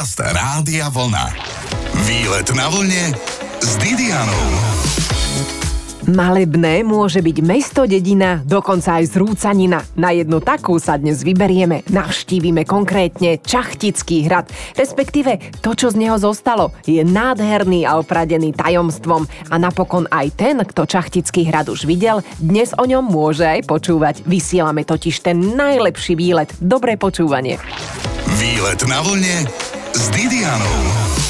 Podcast Rádia Vlna. Výlet na vlne s Didianou. Malebné môže byť mesto, dedina, dokonca aj zrúcanina. Na jednu takú sa dnes vyberieme. Navštívime konkrétne Čachtický hrad, respektíve to, čo z neho zostalo. Je nádherný a opradený tajomstvom. A napokon aj ten, kto Čachtický hrad už videl, dnes o ňom môže aj počúvať. Vysielame totiž ten najlepší výlet. Dobré počúvanie. Výlet na vlne s Didianou.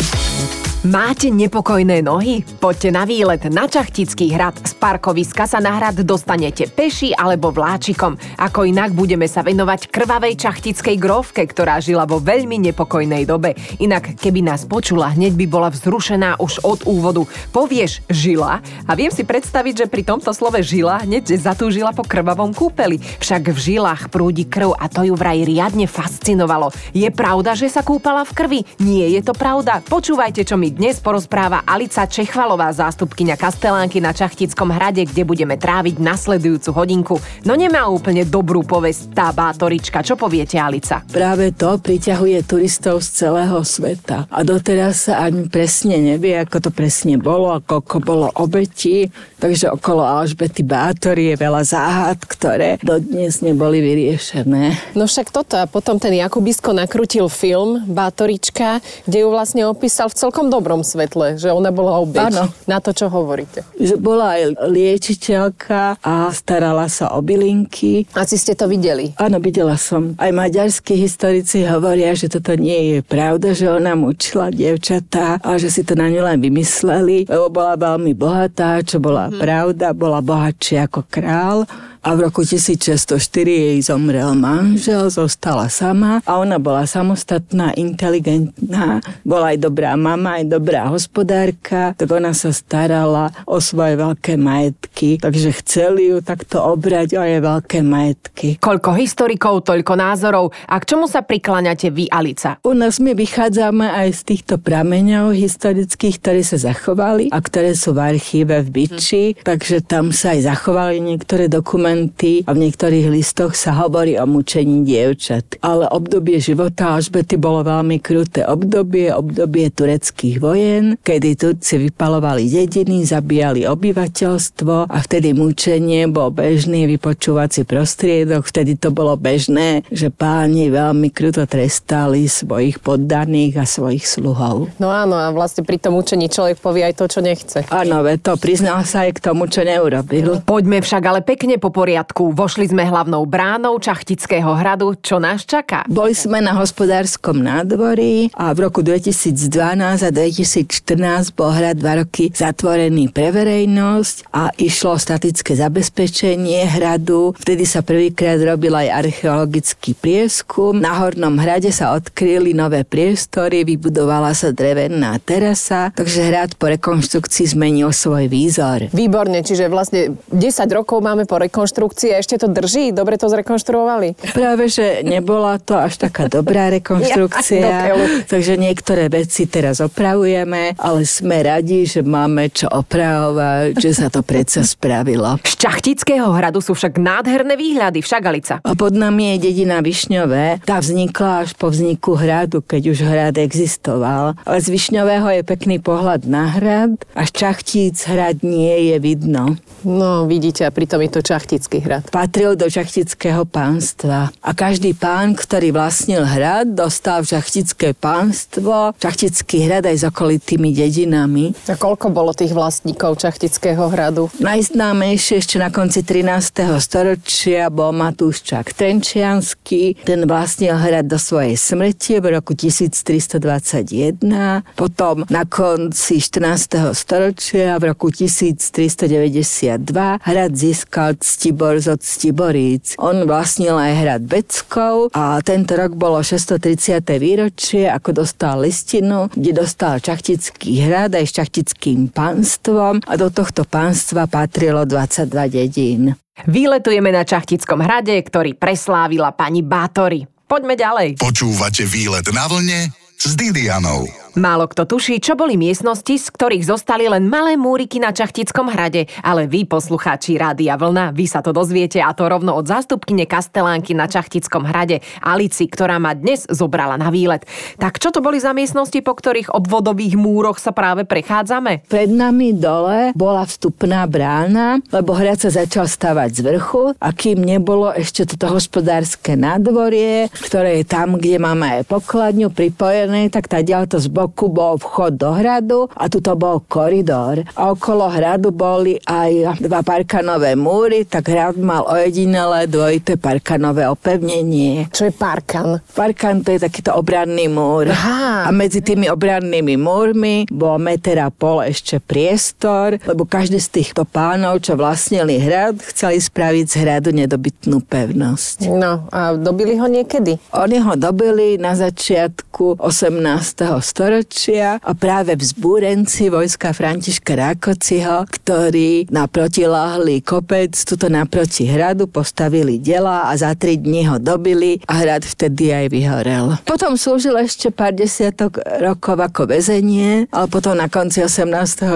Máte nepokojné nohy? Poďte na výlet na Čachtický hrad. Z parkoviska sa na hrad dostanete peši alebo vláčikom. Ako inak budeme sa venovať krvavej čachtickej grovke, ktorá žila vo veľmi nepokojnej dobe. Inak, keby nás počula, hneď by bola vzrušená už od úvodu. Povieš žila a viem si predstaviť, že pri tomto slove žila hneď zatúžila po krvavom kúpeli. Však v žilách prúdi krv a to ju vraj riadne fascinovalo. Je pravda, že sa kúpala v krvi? Nie je to pravda. Počúvajte, čo mi dnes porozpráva Alica Čechvalová, zástupkyňa Kastelánky na Čachtickom hrade, kde budeme tráviť nasledujúcu hodinku. No nemá úplne dobrú povesť tá bátorička. Čo poviete, Alica? Práve to priťahuje turistov z celého sveta. A doteraz sa ani presne nevie, ako to presne bolo a koľko bolo obetí. Takže okolo Alžbety Bátory je veľa záhad, ktoré dodnes neboli vyriešené. No však toto a potom ten Jakubisko nakrutil film Bátorička, kde ju vlastne opísal v celkom dobrom dobrom svetle, že ona bola obeť. Áno. Na to, čo hovoríte. Že bola aj liečiteľka a starala sa o bylinky. Asi ste to videli. Áno, videla som. Aj maďarskí historici hovoria, že toto nie je pravda, že ona mučila dievčatá a že si to na ňu len vymysleli, lebo bola veľmi bohatá, čo bola mm-hmm. pravda, bola bohatšia ako král a v roku 1604 jej zomrel manžel, zostala sama a ona bola samostatná, inteligentná, bola aj dobrá mama, aj dobrá hospodárka, tak ona sa starala o svoje veľké majetky, takže chceli ju takto obrať o jej veľké majetky. Koľko historikov, toľko názorov. A k čomu sa prikláňate vy, Alica? U nás my vychádzame aj z týchto prameňov historických, ktoré sa zachovali a ktoré sú v archíve v Biči, hm. takže tam sa aj zachovali niektoré dokumenty dokumenty a v niektorých listoch sa hovorí o mučení dievčat. Ale obdobie života Alžbety bolo veľmi kruté obdobie, obdobie tureckých vojen, kedy Turci vypalovali dediny, zabíjali obyvateľstvo a vtedy mučenie bol bežný vypočúvací prostriedok, vtedy to bolo bežné, že páni veľmi kruto trestali svojich poddaných a svojich sluhov. No áno, a vlastne pri tom učení človek povie aj to, čo nechce. Áno, to priznal sa aj k tomu, čo neurobil. Poďme však ale pekne po poriadku. Vošli sme hlavnou bránou Čachtického hradu. Čo nás čaká? Boli sme na hospodárskom nádvorí a v roku 2012 a 2014 bol hrad dva roky zatvorený pre verejnosť a išlo statické zabezpečenie hradu. Vtedy sa prvýkrát robil aj archeologický prieskum. Na Hornom hrade sa odkryli nové priestory, vybudovala sa drevená terasa, takže hrad po rekonštrukcii zmenil svoj výzor. Výborne, čiže vlastne 10 rokov máme po rekonštrukcii rekonštrukcie. Ešte to drží? Dobre to zrekonštruovali? Práve, že nebola to až taká dobrá rekonštrukcia. takže niektoré veci teraz opravujeme, ale sme radi, že máme čo opravovať, že sa to predsa spravilo. Z Čachtického hradu sú však nádherné výhľady, však Alica. A pod nami je dedina Višňové. Tá vznikla až po vzniku hradu, keď už hrad existoval. Ale z Višňového je pekný pohľad na hrad a z Čachtíc hrad nie je vidno. No, vidíte, a pritom je to Čachtíc Čachtický hrad? Patril do Čachtického pánstva a každý pán, ktorý vlastnil hrad, dostal v Čachtické pánstvo, Čachtický hrad aj s okolitými dedinami. A koľko bolo tých vlastníkov Čachtického hradu? Najznámejšie ešte na konci 13. storočia bol Matúš Čak Trenčiansky. Ten vlastnil hrad do svojej smrti v roku 1321. Potom na konci 14. storočia v roku 1392 hrad získal cti Ctibor zo Ctiboríc. On vlastnil aj hrad Beckov a tento rok bolo 630. výročie, ako dostal listinu, kde dostal Čachtický hrad aj s Čachtickým pánstvom a do tohto pánstva patrilo 22 dedín. Výletujeme na Čachtickom hrade, ktorý preslávila pani Bátory. Poďme ďalej. Počúvate výlet na vlne s Didianou. Málo kto tuší, čo boli miestnosti, z ktorých zostali len malé múriky na Čachtickom hrade, ale vy, poslucháči Rádia Vlna, vy sa to dozviete a to rovno od zástupkyne Kastelánky na Čachtickom hrade, Alici, ktorá ma dnes zobrala na výlet. Tak čo to boli za miestnosti, po ktorých obvodových múroch sa práve prechádzame? Pred nami dole bola vstupná brána, lebo hrad sa začal stavať z vrchu a kým nebolo ešte toto hospodárske nádvorie, ktoré je tam, kde máme aj pokladňu pripojené, tak tá to zbo boku bol vchod do hradu a tuto bol koridor. A okolo hradu boli aj dva parkanové múry, tak hrad mal ojedinelé dvojité parkanové opevnenie. Čo je parkan? Parkan to je takýto obranný múr. Aha. A medzi tými obrannými múrmi bol meter a pol ešte priestor, lebo každý z týchto pánov, čo vlastnili hrad, chceli spraviť z hradu nedobytnú pevnosť. No a dobili ho niekedy? Oni ho dobili na začiatku 18. storočia storočia a práve vzbúrenci vojska Františka Rákociho, ktorí na protiláhlý kopec tuto naproti hradu postavili dela a za tri dní ho dobili a hrad vtedy aj vyhorel. Potom slúžil ešte pár desiatok rokov ako väzenie, ale potom na konci 18.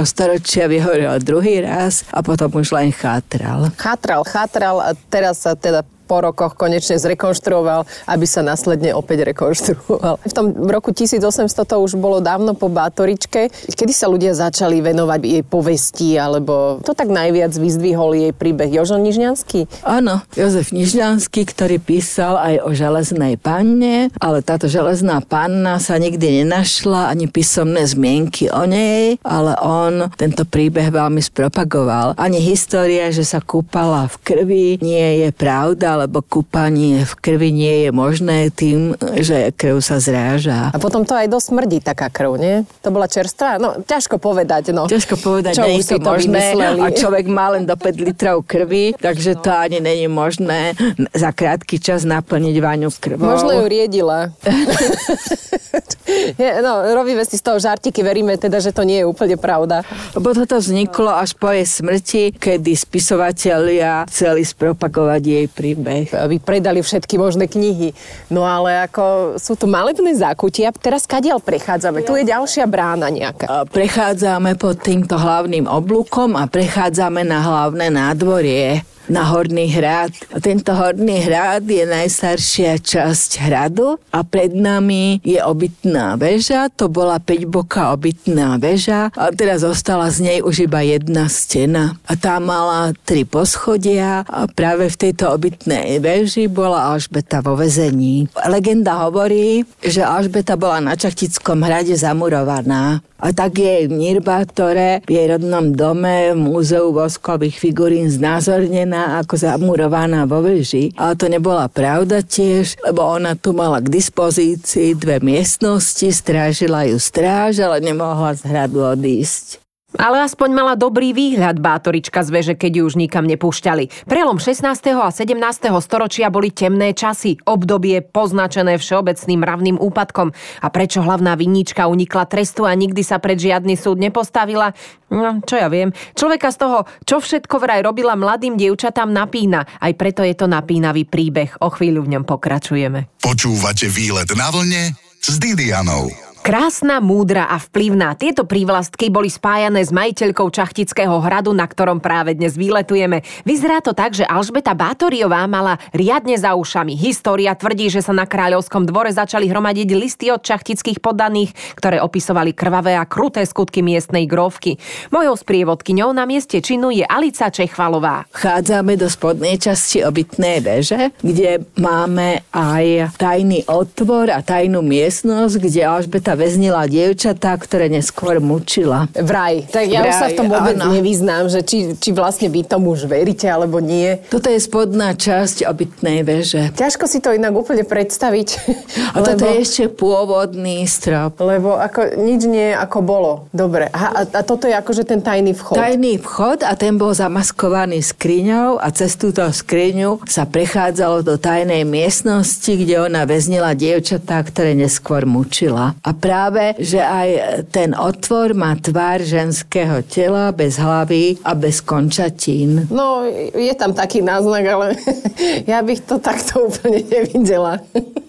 storočia vyhorel druhý raz a potom už len chátral. Chátral, chátral a teraz sa teda po rokoch konečne zrekonštruoval, aby sa následne opäť rekonštruoval. V tom roku 1800 to už bolo dávno po Bátoričke. Kedy sa ľudia začali venovať jej povesti, alebo to tak najviac vyzdvihol jej príbeh Jožo Nižňanský? Áno, Jozef Nižňanský, ktorý písal aj o železnej panne, ale táto železná panna sa nikdy nenašla, ani písomné zmienky o nej, ale on tento príbeh veľmi spropagoval. Ani história, že sa kúpala v krvi, nie je pravda, alebo kúpanie v krvi nie je možné tým, že krv sa zráža. A potom to aj dosť smrdí taká krv, nie? To bola čerstvá? No, ťažko povedať, no. Ťažko povedať, Čo nie je to možné. vymysleli? A človek má len do 5 litrov krvi, takže to ani není možné za krátky čas naplniť váňu krvou. Možno ju riedila. No, robíme si z toho žartiky, veríme teda, že to nie je úplne pravda. Lebo toto vzniklo až po jej smrti, kedy spisovatelia chceli spropagovať jej príbeh. Aby predali všetky možné knihy. No ale ako sú tu malebné zákutia. Teraz kadiaľ prechádzame? Tu je ďalšia brána nejaká. Prechádzame pod týmto hlavným oblúkom a prechádzame na hlavné nádvorie na Horný hrad. A tento Horný hrad je najstaršia časť hradu a pred nami je obytná väža. To bola 5 boka obytná väža a teraz zostala z nej už iba jedna stena. A tá mala tri poschodia a práve v tejto obytnej väži bola Alžbeta vo vezení. Legenda hovorí, že Alžbeta bola na Čachtickom hrade zamurovaná. A tak je v Nirbátore, v jej rodnom dome, v múzeu voskových figurín znázornená ako zamurovaná vo veži. Ale to nebola pravda tiež, lebo ona tu mala k dispozícii dve miestnosti, strážila ju stráž, ale nemohla z hradu odísť. Ale aspoň mala dobrý výhľad bátorička z veže, keď ju už nikam nepúšťali. Prelom 16. a 17. storočia boli temné časy, obdobie poznačené všeobecným mravným úpadkom. A prečo hlavná vinníčka unikla trestu a nikdy sa pred žiadny súd nepostavila? No, čo ja viem. Človeka z toho, čo všetko vraj robila mladým dievčatám, napína. Aj preto je to napínavý príbeh. O chvíľu v ňom pokračujeme. Počúvate výlet na vlne s Didianou. Krásna, múdra a vplyvná. Tieto prívlastky boli spájané s majiteľkou Čachtického hradu, na ktorom práve dnes výletujeme. Vyzerá to tak, že Alžbeta Bátoriová mala riadne za ušami. História tvrdí, že sa na kráľovskom dvore začali hromadiť listy od čachtických poddaných, ktoré opisovali krvavé a kruté skutky miestnej grovky. Mojou sprievodkyňou na mieste činu je Alica Čechvalová. Vchádzame do spodnej časti obytnej veže, kde máme aj tajný otvor a tajnú miestnosť, kde Alžbeta väznila dievčatá, ktoré neskôr mučila. Vraj. Tak ja Vraj, už sa v tom vôbec áno. nevyznám, že či, či vlastne vy tomu už veríte, alebo nie. Toto je spodná časť obytnej veže. Ťažko si to inak úplne predstaviť. A toto je ešte pôvodný strop. Lebo ako, nič nie ako bolo. Dobre. Aha, a, a toto je akože ten tajný vchod. Tajný vchod a ten bol zamaskovaný skriňou a cez túto skriňu sa prechádzalo do tajnej miestnosti, kde ona väznila dievčatá, ktoré neskôr mučila. A práve, že aj ten otvor má tvár ženského tela bez hlavy a bez končatín. No, je tam taký náznak, ale ja bych to takto úplne nevidela.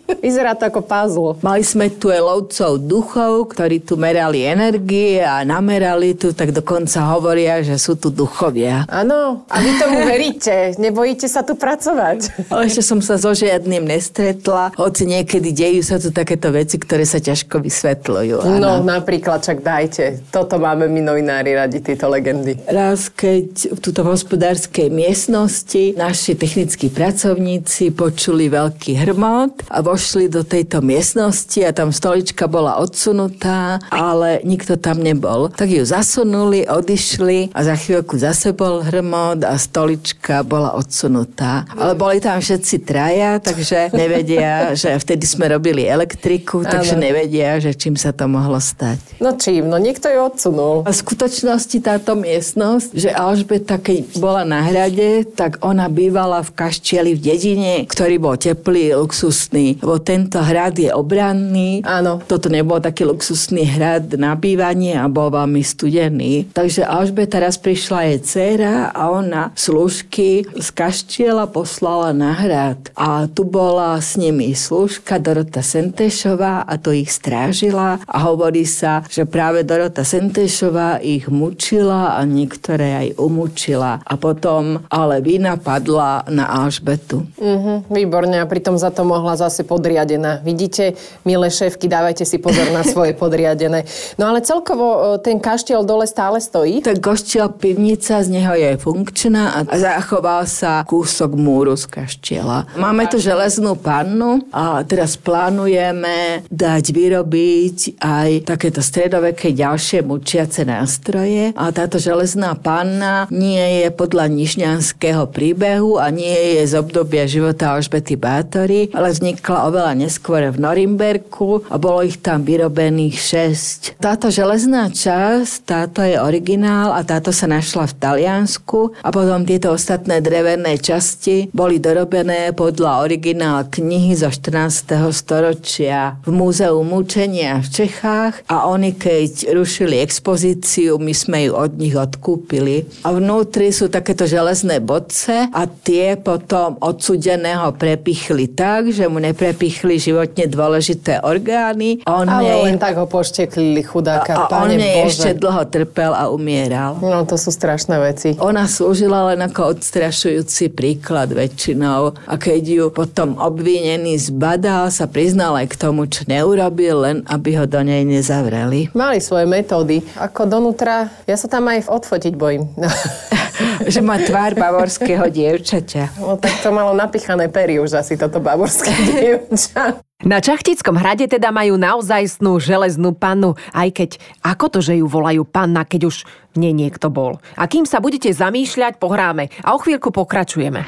Vyzerá to ako puzzle. Mali sme tu aj lovcov duchov, ktorí tu merali energie a namerali tu, tak dokonca hovoria, že sú tu duchovia. Áno, a vy tomu veríte. Nebojíte sa tu pracovať. Ale ešte som sa so žiadnym nestretla, hoci niekedy dejú sa tu takéto veci, ktoré sa ťažko vysvetľujú. áno. No, napríklad, čak dajte. Toto máme my novinári radi, tieto legendy. Raz, keď v túto hospodárskej miestnosti naši technickí pracovníci počuli veľký hrmot a vošli do tejto miestnosti a tam stolička bola odsunutá, ale nikto tam nebol. Tak ju zasunuli, odišli a za chvíľku zase bol hrmot a stolička bola odsunutá. Ale boli tam všetci traja, takže nevedia, že vtedy sme robili elektriku, takže nevedia, že čím sa to mohlo stať. No čím? No niekto ju odsunul. A v skutočnosti táto miestnosť, že Alžbeta, keď bola na hrade, tak ona bývala v kaštieli v dedine, ktorý bol teplý, luxusný. Lebo tento hrad je obranný. Áno. Toto nebol taký luxusný hrad na bývanie a bol veľmi studený. Takže Alžbeta raz prišla jej dcera a ona služky z kaštiela poslala na hrad. A tu bola s nimi služka Dorota Sentešová a to ich strážila a hovorí sa, že práve Dorota Sentešová ich mučila a niektoré aj umúčila. A potom ale vina padla na Alžbetu. Mhm, výborne, a pritom za to mohla zase podriadená. Vidíte, milé šéfky, dávajte si pozor na svoje podriadené. No ale celkovo e, ten kaštiel dole stále stojí. Ten koštiel pivnica z neho je funkčná a zachoval sa kúsok múru z kaštiela. Máme tu železnú pannu a teraz plánujeme dať vyrobiť aj takéto stredoveké ďalšie mučiace nástroje. A táto železná panna nie je podľa nižňanského príbehu a nie je z obdobia života Alžbety Bátory, ale vznikla oveľa neskôr v Norimberku a bolo ich tam vyrobených šesť. Táto železná časť, táto je originál a táto sa našla v Taliansku a potom tieto ostatné drevené časti boli dorobené podľa originál knihy zo 14. storočia v Múzeu mučenia v Čechách a oni keď rušili expozíciu, my sme ju od nich odkúpili. A vnútri sú takéto železné bodce a tie potom odsudeného prepichli tak, že mu neprepichli životne dôležité orgány. A on Ale nej- len tak ho pošteklili chudáka. a on Pane nej Bože. ešte dlho trpel a umieral. No to sú strašné veci. Ona slúžila len ako odstrašujúci príklad väčšinou a keď ju potom obvinený zbadal, sa priznal aj k tomu, čo neurobil, len aby ho do nej nezavreli. Mali svoje metódy. Ako donútra, ja sa tam aj odfotiť bojím. Že má tvár bavorského dievčaťa. No tak to malo napichané pery už asi toto bavorské dievča. Na Čachtickom hrade teda majú naozajstnú železnú pannu, aj keď ako to, že ju volajú panna, keď už nie niekto bol. A kým sa budete zamýšľať, pohráme a o chvíľku pokračujeme.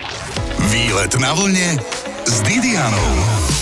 Výlet na vlne s Didianou.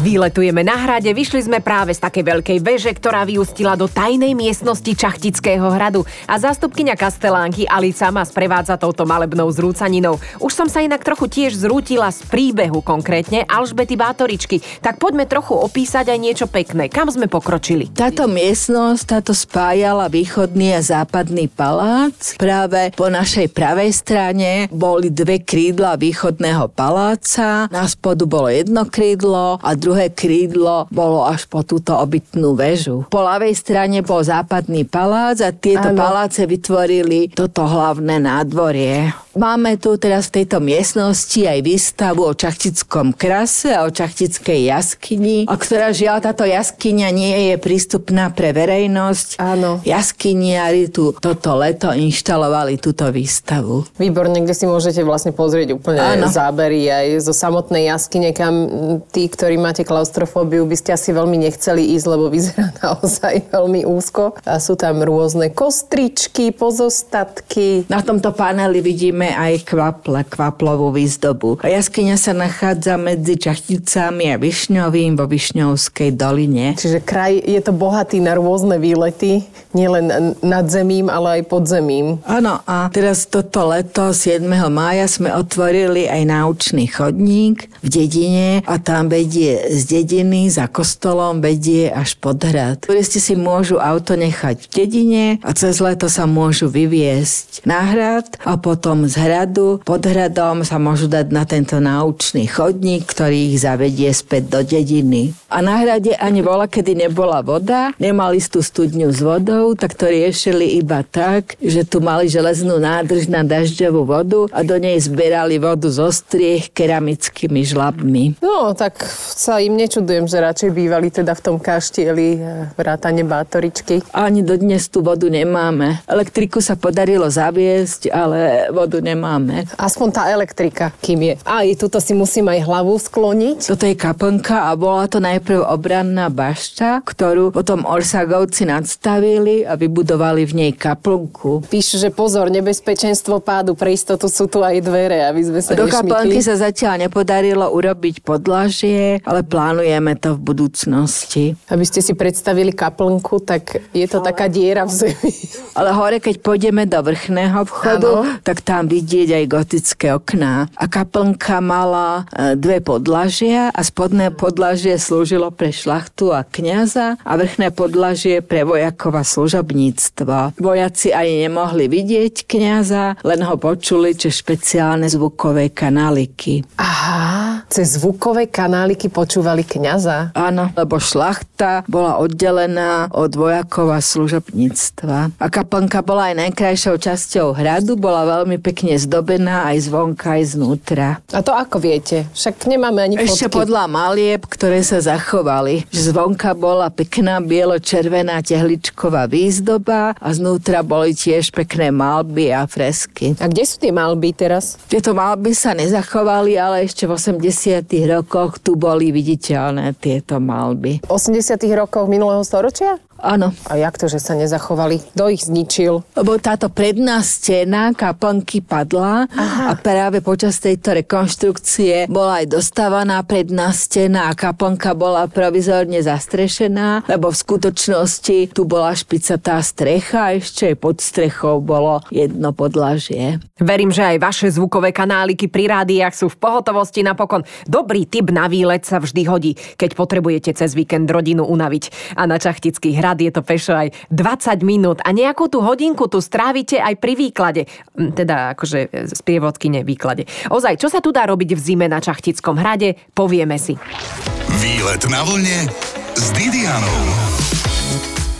Výletujeme na hrade, vyšli sme práve z takej veľkej veže, ktorá vyústila do tajnej miestnosti Čachtického hradu a zástupkyňa Kastelánky Alica ma sprevádza touto malebnou zrúcaninou. Už som sa inak trochu tiež zrútila z príbehu konkrétne Alžbety Bátoričky, tak poďme trochu opísať aj niečo pekné. Kam sme pokročili? Táto miestnosť, táto spájala východný a západný palác. Práve po našej pravej strane boli dve krídla východného paláca. Na spodu bolo jedno krídlo a druhé krídlo bolo až po túto obytnú väžu. Po ľavej strane bol západný palác a tieto Áno. paláce vytvorili toto hlavné nádvorie. Máme tu teraz v tejto miestnosti aj výstavu o čachtickom krase a o čachtickej jaskyni, a ktorá žiaľ táto jaskyňa nie je prístupná pre verejnosť. Áno. Jaskyniari tu toto leto inštalovali túto výstavu. Výborne, kde si môžete vlastne pozrieť úplne Áno. zábery aj zo samotnej jaskyne, kam tí, ktorí máte klaustrofóbiu, by ste asi veľmi nechceli ísť, lebo vyzerá naozaj veľmi úzko. A sú tam rôzne kostričky, pozostatky. Na tomto paneli vidíme aj kvaple, kvaplovú výzdobu. Jaskyňa sa nachádza medzi Čachticami a Višňovým vo Višňovskej doline. Čiže kraj je to bohatý na rôzne výlety, nielen nad zemím, ale aj pod zemím. Áno, a teraz toto leto 7. mája sme otvorili aj náučný chodník v dedine a tam vedie z dediny za kostolom vedie až pod hrad. Turisti si môžu auto nechať v dedine a cez leto sa môžu vyviesť na hrad a potom z hradu. Pod hradom sa môžu dať na tento náučný chodník, ktorý ich zavedie späť do dediny. A na hrade ani bola, kedy nebola voda, nemali tú studňu s vodou, tak to riešili iba tak, že tu mali železnú nádrž na dažďovú vodu a do nej zbierali vodu zo striech keramickými žlabmi. No, tak sa im nečudujem, že radšej bývali teda v tom kaštieli eh, vrátane bátoričky. Ani dodnes tú vodu nemáme. Elektriku sa podarilo zaviesť, ale vodu nemáme. Aspoň tá elektrika, kým je. Aj tuto si musím aj hlavu skloniť. Toto je kaplnka a bola to najprv obranná bašta, ktorú potom Orsagovci nadstavili a vybudovali v nej kaplnku. Píšu, že pozor, nebezpečenstvo pádu, pre istotu sú tu aj dvere, aby sme sa Do nešmykli. kaplnky sa zatiaľ nepodarilo urobiť podlažie, ale plánujeme to v budúcnosti. Aby ste si predstavili kaplnku, tak je to taká diera v zemi. Ale hore, keď pôjdeme do vrchného vchodu, Áno. tak tam vidieť aj gotické okná. A kaplnka mala e, dve podlažia a spodné podlažie slúžilo pre šlachtu a kniaza a vrchné podlažie pre vojakova služobníctvo. Vojaci ani nemohli vidieť kniaza, len ho počuli cez špeciálne zvukové kanáliky. Aha, cez zvukové kanáliky počúvali kňaza. Áno, lebo šlachta bola oddelená od vojakov a služobníctva. A kaplnka bola aj najkrajšou časťou hradu, bola veľmi pekne zdobená aj zvonka, aj znútra. A to ako viete? Však nemáme ani Ešte fotky. podľa malieb, ktoré sa zachovali. Zvonka bola pekná bielo-červená tehličková výzdoba a znútra boli tiež pekné malby a fresky. A kde sú tie malby teraz? Tieto malby sa nezachovali, ale ešte v 80 rokoch tu boli viditeľné tieto malby. V 80 rokoch minulého storočia? Áno, A jak to, že sa nezachovali? Kto ich zničil? lebo táto predná stena kaplnky padla Aha. a práve počas tejto rekonštrukcie bola aj dostávaná predná stena a kaplnka bola provizorne zastrešená, lebo v skutočnosti tu bola špicatá strecha a ešte aj pod strechou bolo jedno podlažie. Verím, že aj vaše zvukové kanáliky pri rádiách sú v pohotovosti napokon. Dobrý tip na výlet sa vždy hodí, keď potrebujete cez víkend rodinu unaviť. A na Čachtický hrad je to pešo aj 20 minút a nejakú tú hodinku tu strávite aj pri výklade. Teda akože z prievodkyne výklade. Ozaj, čo sa tu dá robiť v zime na Čachtickom hrade, povieme si. Výlet na vlne s Didianou.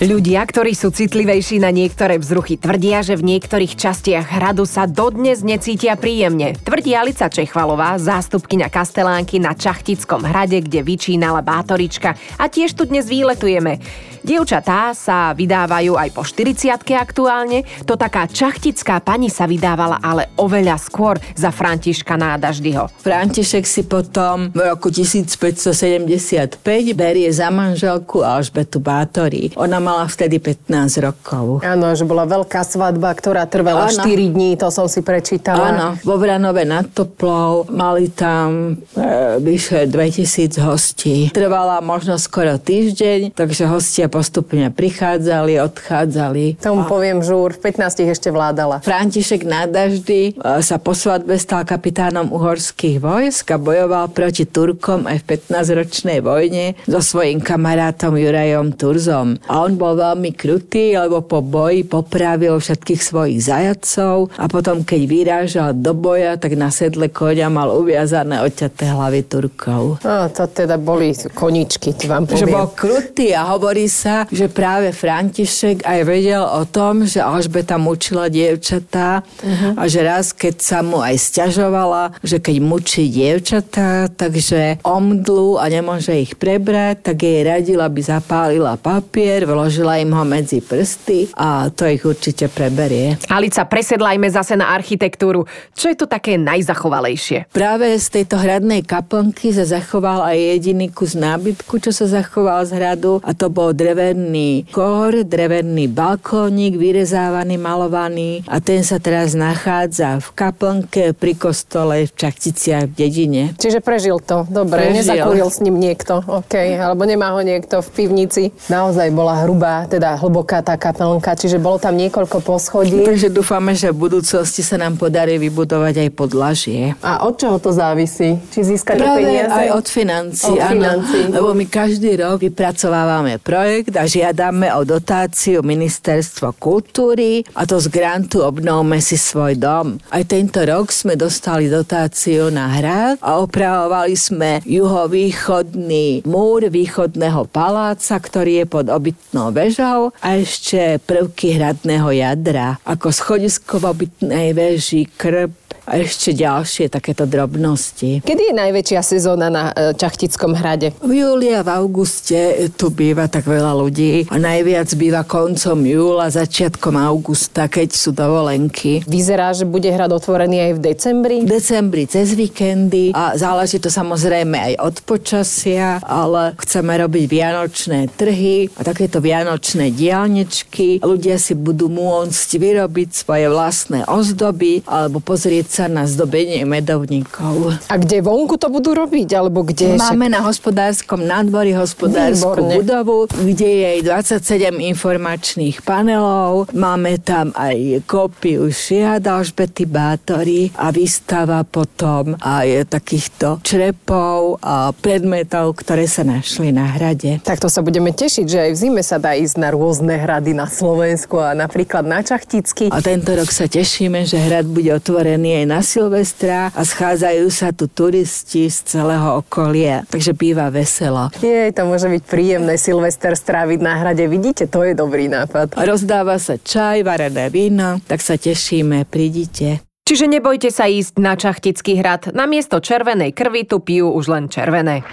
Ľudia, ktorí sú citlivejší na niektoré vzruchy, tvrdia, že v niektorých častiach hradu sa dodnes necítia príjemne. Tvrdí Alica Čechvalová, zástupkyňa Kastelánky na Čachtickom hrade, kde vyčínala bátorička a tiež tu dnes výletujeme. Dievčatá sa vydávajú aj po 40 aktuálne, to taká čachtická pani sa vydávala ale oveľa skôr za Františka Nádaždyho. František si potom v roku 1575 berie za manželku Alžbetu Bátory. Ona mala vtedy 15 rokov. Áno, že bola veľká svadba, ktorá trvala Áno. 4 dní, to som si prečítala. Áno, vo Vranove nad Toplou mali tam e, vyše 2000 hostí. Trvala možno skoro týždeň, takže hostia postupne prichádzali, odchádzali. Tomu poviem žúr, v 15 ešte vládala. František Nádaždy e, sa po svadbe stal kapitánom uhorských vojsk a bojoval proti Turkom aj v 15-ročnej vojne so svojím kamarátom Jurajom Turzom. A on bol veľmi krutý, lebo po boji popravil všetkých svojich zajacov a potom, keď vyrážal do boja, tak na sedle koňa mal uviazané odťaté hlavy Turkov. No, to teda boli koničky, ti vám Že poviem. bol krutý a hovorí sa, že práve František aj vedel o tom, že Alžbeta mučila dievčatá uh-huh. a že raz, keď sa mu aj stiažovala, že keď mučí dievčatá, takže omdlu a nemôže ich prebrať, tak jej radila, aby zapálila papier, vložila im ho medzi prsty a to ich určite preberie. Alica, presedlajme zase na architektúru. Čo je tu také najzachovalejšie? Práve z tejto hradnej kaplnky sa zachoval aj jediný kus nábytku, čo sa zachoval z hradu a to bol drevený kor, drevený balkónik, vyrezávaný, malovaný a ten sa teraz nachádza v kaplnke pri kostole v Čachticiach v dedine. Čiže prežil to. Dobre, Prežil. nezakúril s ním niekto. OK, alebo nemá ho niekto v pivnici. Naozaj bola hrubá, teda hlboká tá kapelnka, čiže bolo tam niekoľko poschodí. Takže dúfame, že v budúcnosti sa nám podarí vybudovať aj podlažie. A od čoho to závisí? Či získate Práve peniaze? aj od financií, Od áno. financií. Lebo my každý rok vypracovávame projekt a žiadame o dotáciu Ministerstvo kultúry a to z grantu Obnovme si svoj dom. Aj tento rok sme dostali dotáciu na hrad a opravovali sme juhovýchodný múr východného paláca, ktorý je pod obytnou vežou a ešte prvky hradného jadra, ako schodisko v obytnej veži, krb, a ešte ďalšie takéto drobnosti. Kedy je najväčšia sezóna na e, Čachtickom hrade? V júli a v auguste tu býva tak veľa ľudí a najviac býva koncom júla, začiatkom augusta, keď sú dovolenky. Vyzerá, že bude hrad otvorený aj v decembri? V decembri cez víkendy a záleží to samozrejme aj od počasia, ale chceme robiť vianočné trhy a takéto vianočné diálničky. Ľudia si budú môcť vyrobiť svoje vlastné ozdoby alebo pozrieť sa sa na zdobenie medovníkov. A kde vonku to budú robiť? Alebo kde Máme však... na hospodárskom nádvorí hospodárskú Výborné. budovu, kde je 27 informačných panelov. Máme tam aj kópiu šiad Alžbety Bátory a výstava potom aj takýchto črepov a predmetov, ktoré sa našli na hrade. Tak to sa budeme tešiť, že aj v zime sa dá ísť na rôzne hrady na Slovensku a napríklad na Čachticky. A tento rok sa tešíme, že hrad bude otvorený aj na Silvestra a schádzajú sa tu turisti z celého okolia, takže býva veselo. Je, to môže byť príjemné Silvester stráviť na hrade, vidíte, to je dobrý nápad. Rozdáva sa čaj, varené víno, tak sa tešíme, prídite. Čiže nebojte sa ísť na Čachtický hrad. Namiesto červenej krvi tu pijú už len červené.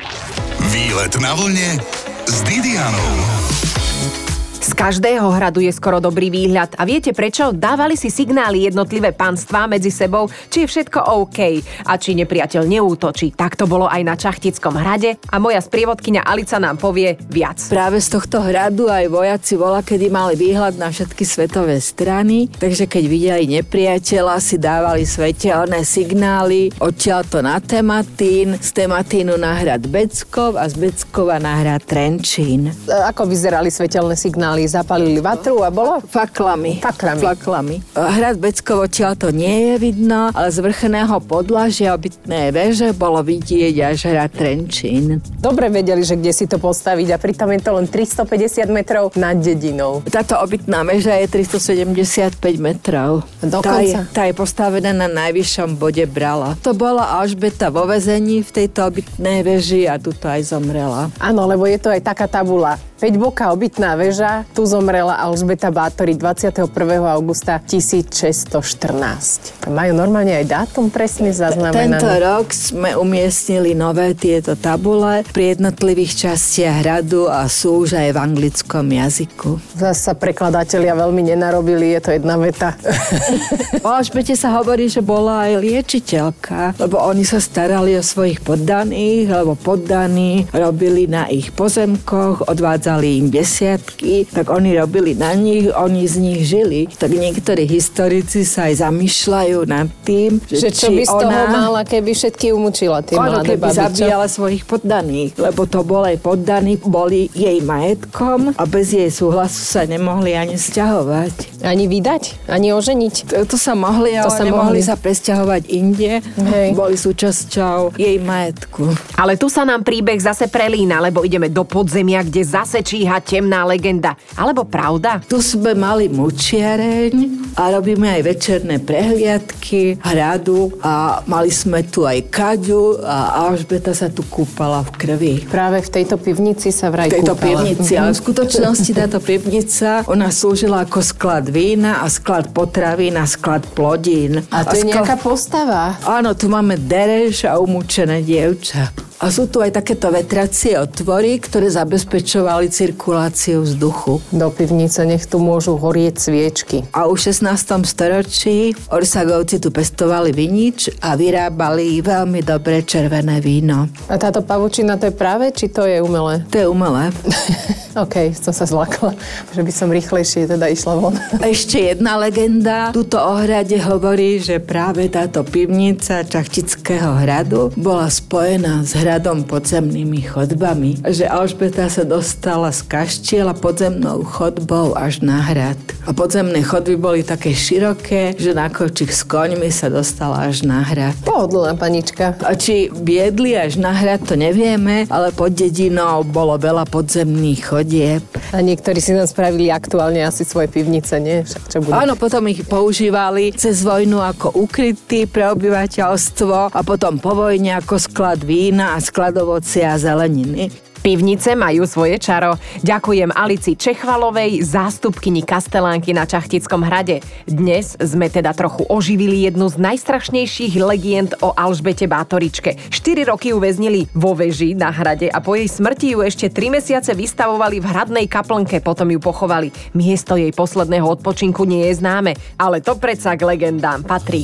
Výlet na vlne s Didianou. Každého hradu je skoro dobrý výhľad. A viete prečo? Dávali si signály jednotlivé panstvá medzi sebou, či je všetko OK a či nepriateľ neútočí. Tak to bolo aj na Čachtickom hrade a moja sprievodkyňa Alica nám povie viac. Práve z tohto hradu aj vojaci vola, kedy mali výhľad na všetky svetové strany, takže keď videli nepriateľa, si dávali svetelné signály, odtiaľ to na Tematín, z Tematínu na hrad Beckov a z Beckova na hrad Trenčín. Ako vyzerali svetelné signály? Zapalili vatru a bolo? Faklami. Faklami. Faklami. Hrad Beckovo to nie je vidno, ale z vrchného podlažia obytné veže bolo vidieť až hrad Trenčín. Dobre vedeli, že kde si to postaviť a pritom je to len 350 metrov nad dedinou. Táto obytná väža je 375 metrov. Dokonca? Tá je, tá je postavená na najvyššom bode Brala. To bola Alžbeta vo vezení v tejto obytnej veži a tu aj zomrela. Áno, lebo je to aj taká tabula. 5 boka obytná väža, tu zomrela Alžbeta Bátory 21. augusta 1614. Majú normálne aj dátum presne zaznamenaný. Tento rok sme umiestnili nové tieto tabule pri jednotlivých častiach hradu a sú už aj v anglickom jazyku. Zase sa prekladatelia veľmi nenarobili, je to jedna veta. o Alžbete sa hovorí, že bola aj liečiteľka, lebo oni sa starali o svojich poddaných, alebo poddaní robili na ich pozemkoch, odvádzali prichádzali im desiatky, tak oni robili na nich, oni z nich žili. Tak niektorí historici sa aj zamýšľajú nad tým, že, že čo by z toho ona, mala, keby všetky umúčila tie ono, mladé keby babi, zabíjala svojich poddaných, lebo to bol aj poddaní, boli jej majetkom a bez jej súhlasu sa nemohli ani sťahovať. Ani vydať? Ani oženiť? To, to sa mohli, to ale sa nemohli mohli. sa presťahovať inde. Hej. Boli súčasťou jej majetku. Ale tu sa nám príbeh zase prelína, lebo ideme do podzemia, kde zase zase číha temná legenda. Alebo pravda? Tu sme mali mučiareň a robíme aj večerné prehliadky hradu a mali sme tu aj kaďu a Alžbeta sa tu kúpala v krvi. Práve v tejto pivnici sa vraj V tejto kúpala. pivnici, ale v skutočnosti táto pivnica, ona slúžila ako sklad vína a sklad potravín a sklad plodín. A to a je skl... nejaká postava? Áno, tu máme dereš a umúčené dievča. A sú tu aj takéto vetracie otvory, ktoré zabezpečovali cirkuláciu vzduchu. Do pivnice nech tu môžu horieť sviečky. A už 16. storočí Orsagovci tu pestovali vinič a vyrábali veľmi dobré červené víno. A táto pavučina to je práve, či to je umelé? To je umelé. OK, som sa zlakla, že by som rýchlejšie teda išla von. Ešte jedna legenda. Tuto ohrade hovorí, že práve táto pivnica Čachtického hradu bola spojená s hradom podzemnými chodbami, že Alžbeta sa dostala z kaštiela podzemnou chodbou až na hrad. A podzemné chodby boli také široké, že na kočích s koňmi sa dostala až na hrad. Pohodlná panička. A či biedli až na hrad, to nevieme, ale pod dedinou bolo veľa podzemných chodieb. A niektorí si nám spravili aktuálne asi svoje pivnice, nie? Však čo bude? Áno, potom ich používali cez vojnu ako ukrytý pre obyvateľstvo a potom po vojne ako sklad vína a sklad ovocia a zeleniny. Pivnice majú svoje čaro. Ďakujem Alici Čechvalovej, zástupkyni Kastelánky na Čachtickom hrade. Dnes sme teda trochu oživili jednu z najstrašnejších legend o Alžbete Bátoričke. 4 roky ju väznili vo veži na hrade a po jej smrti ju ešte 3 mesiace vystavovali v hradnej kaplnke, potom ju pochovali. Miesto jej posledného odpočinku nie je známe, ale to predsa k legendám patrí.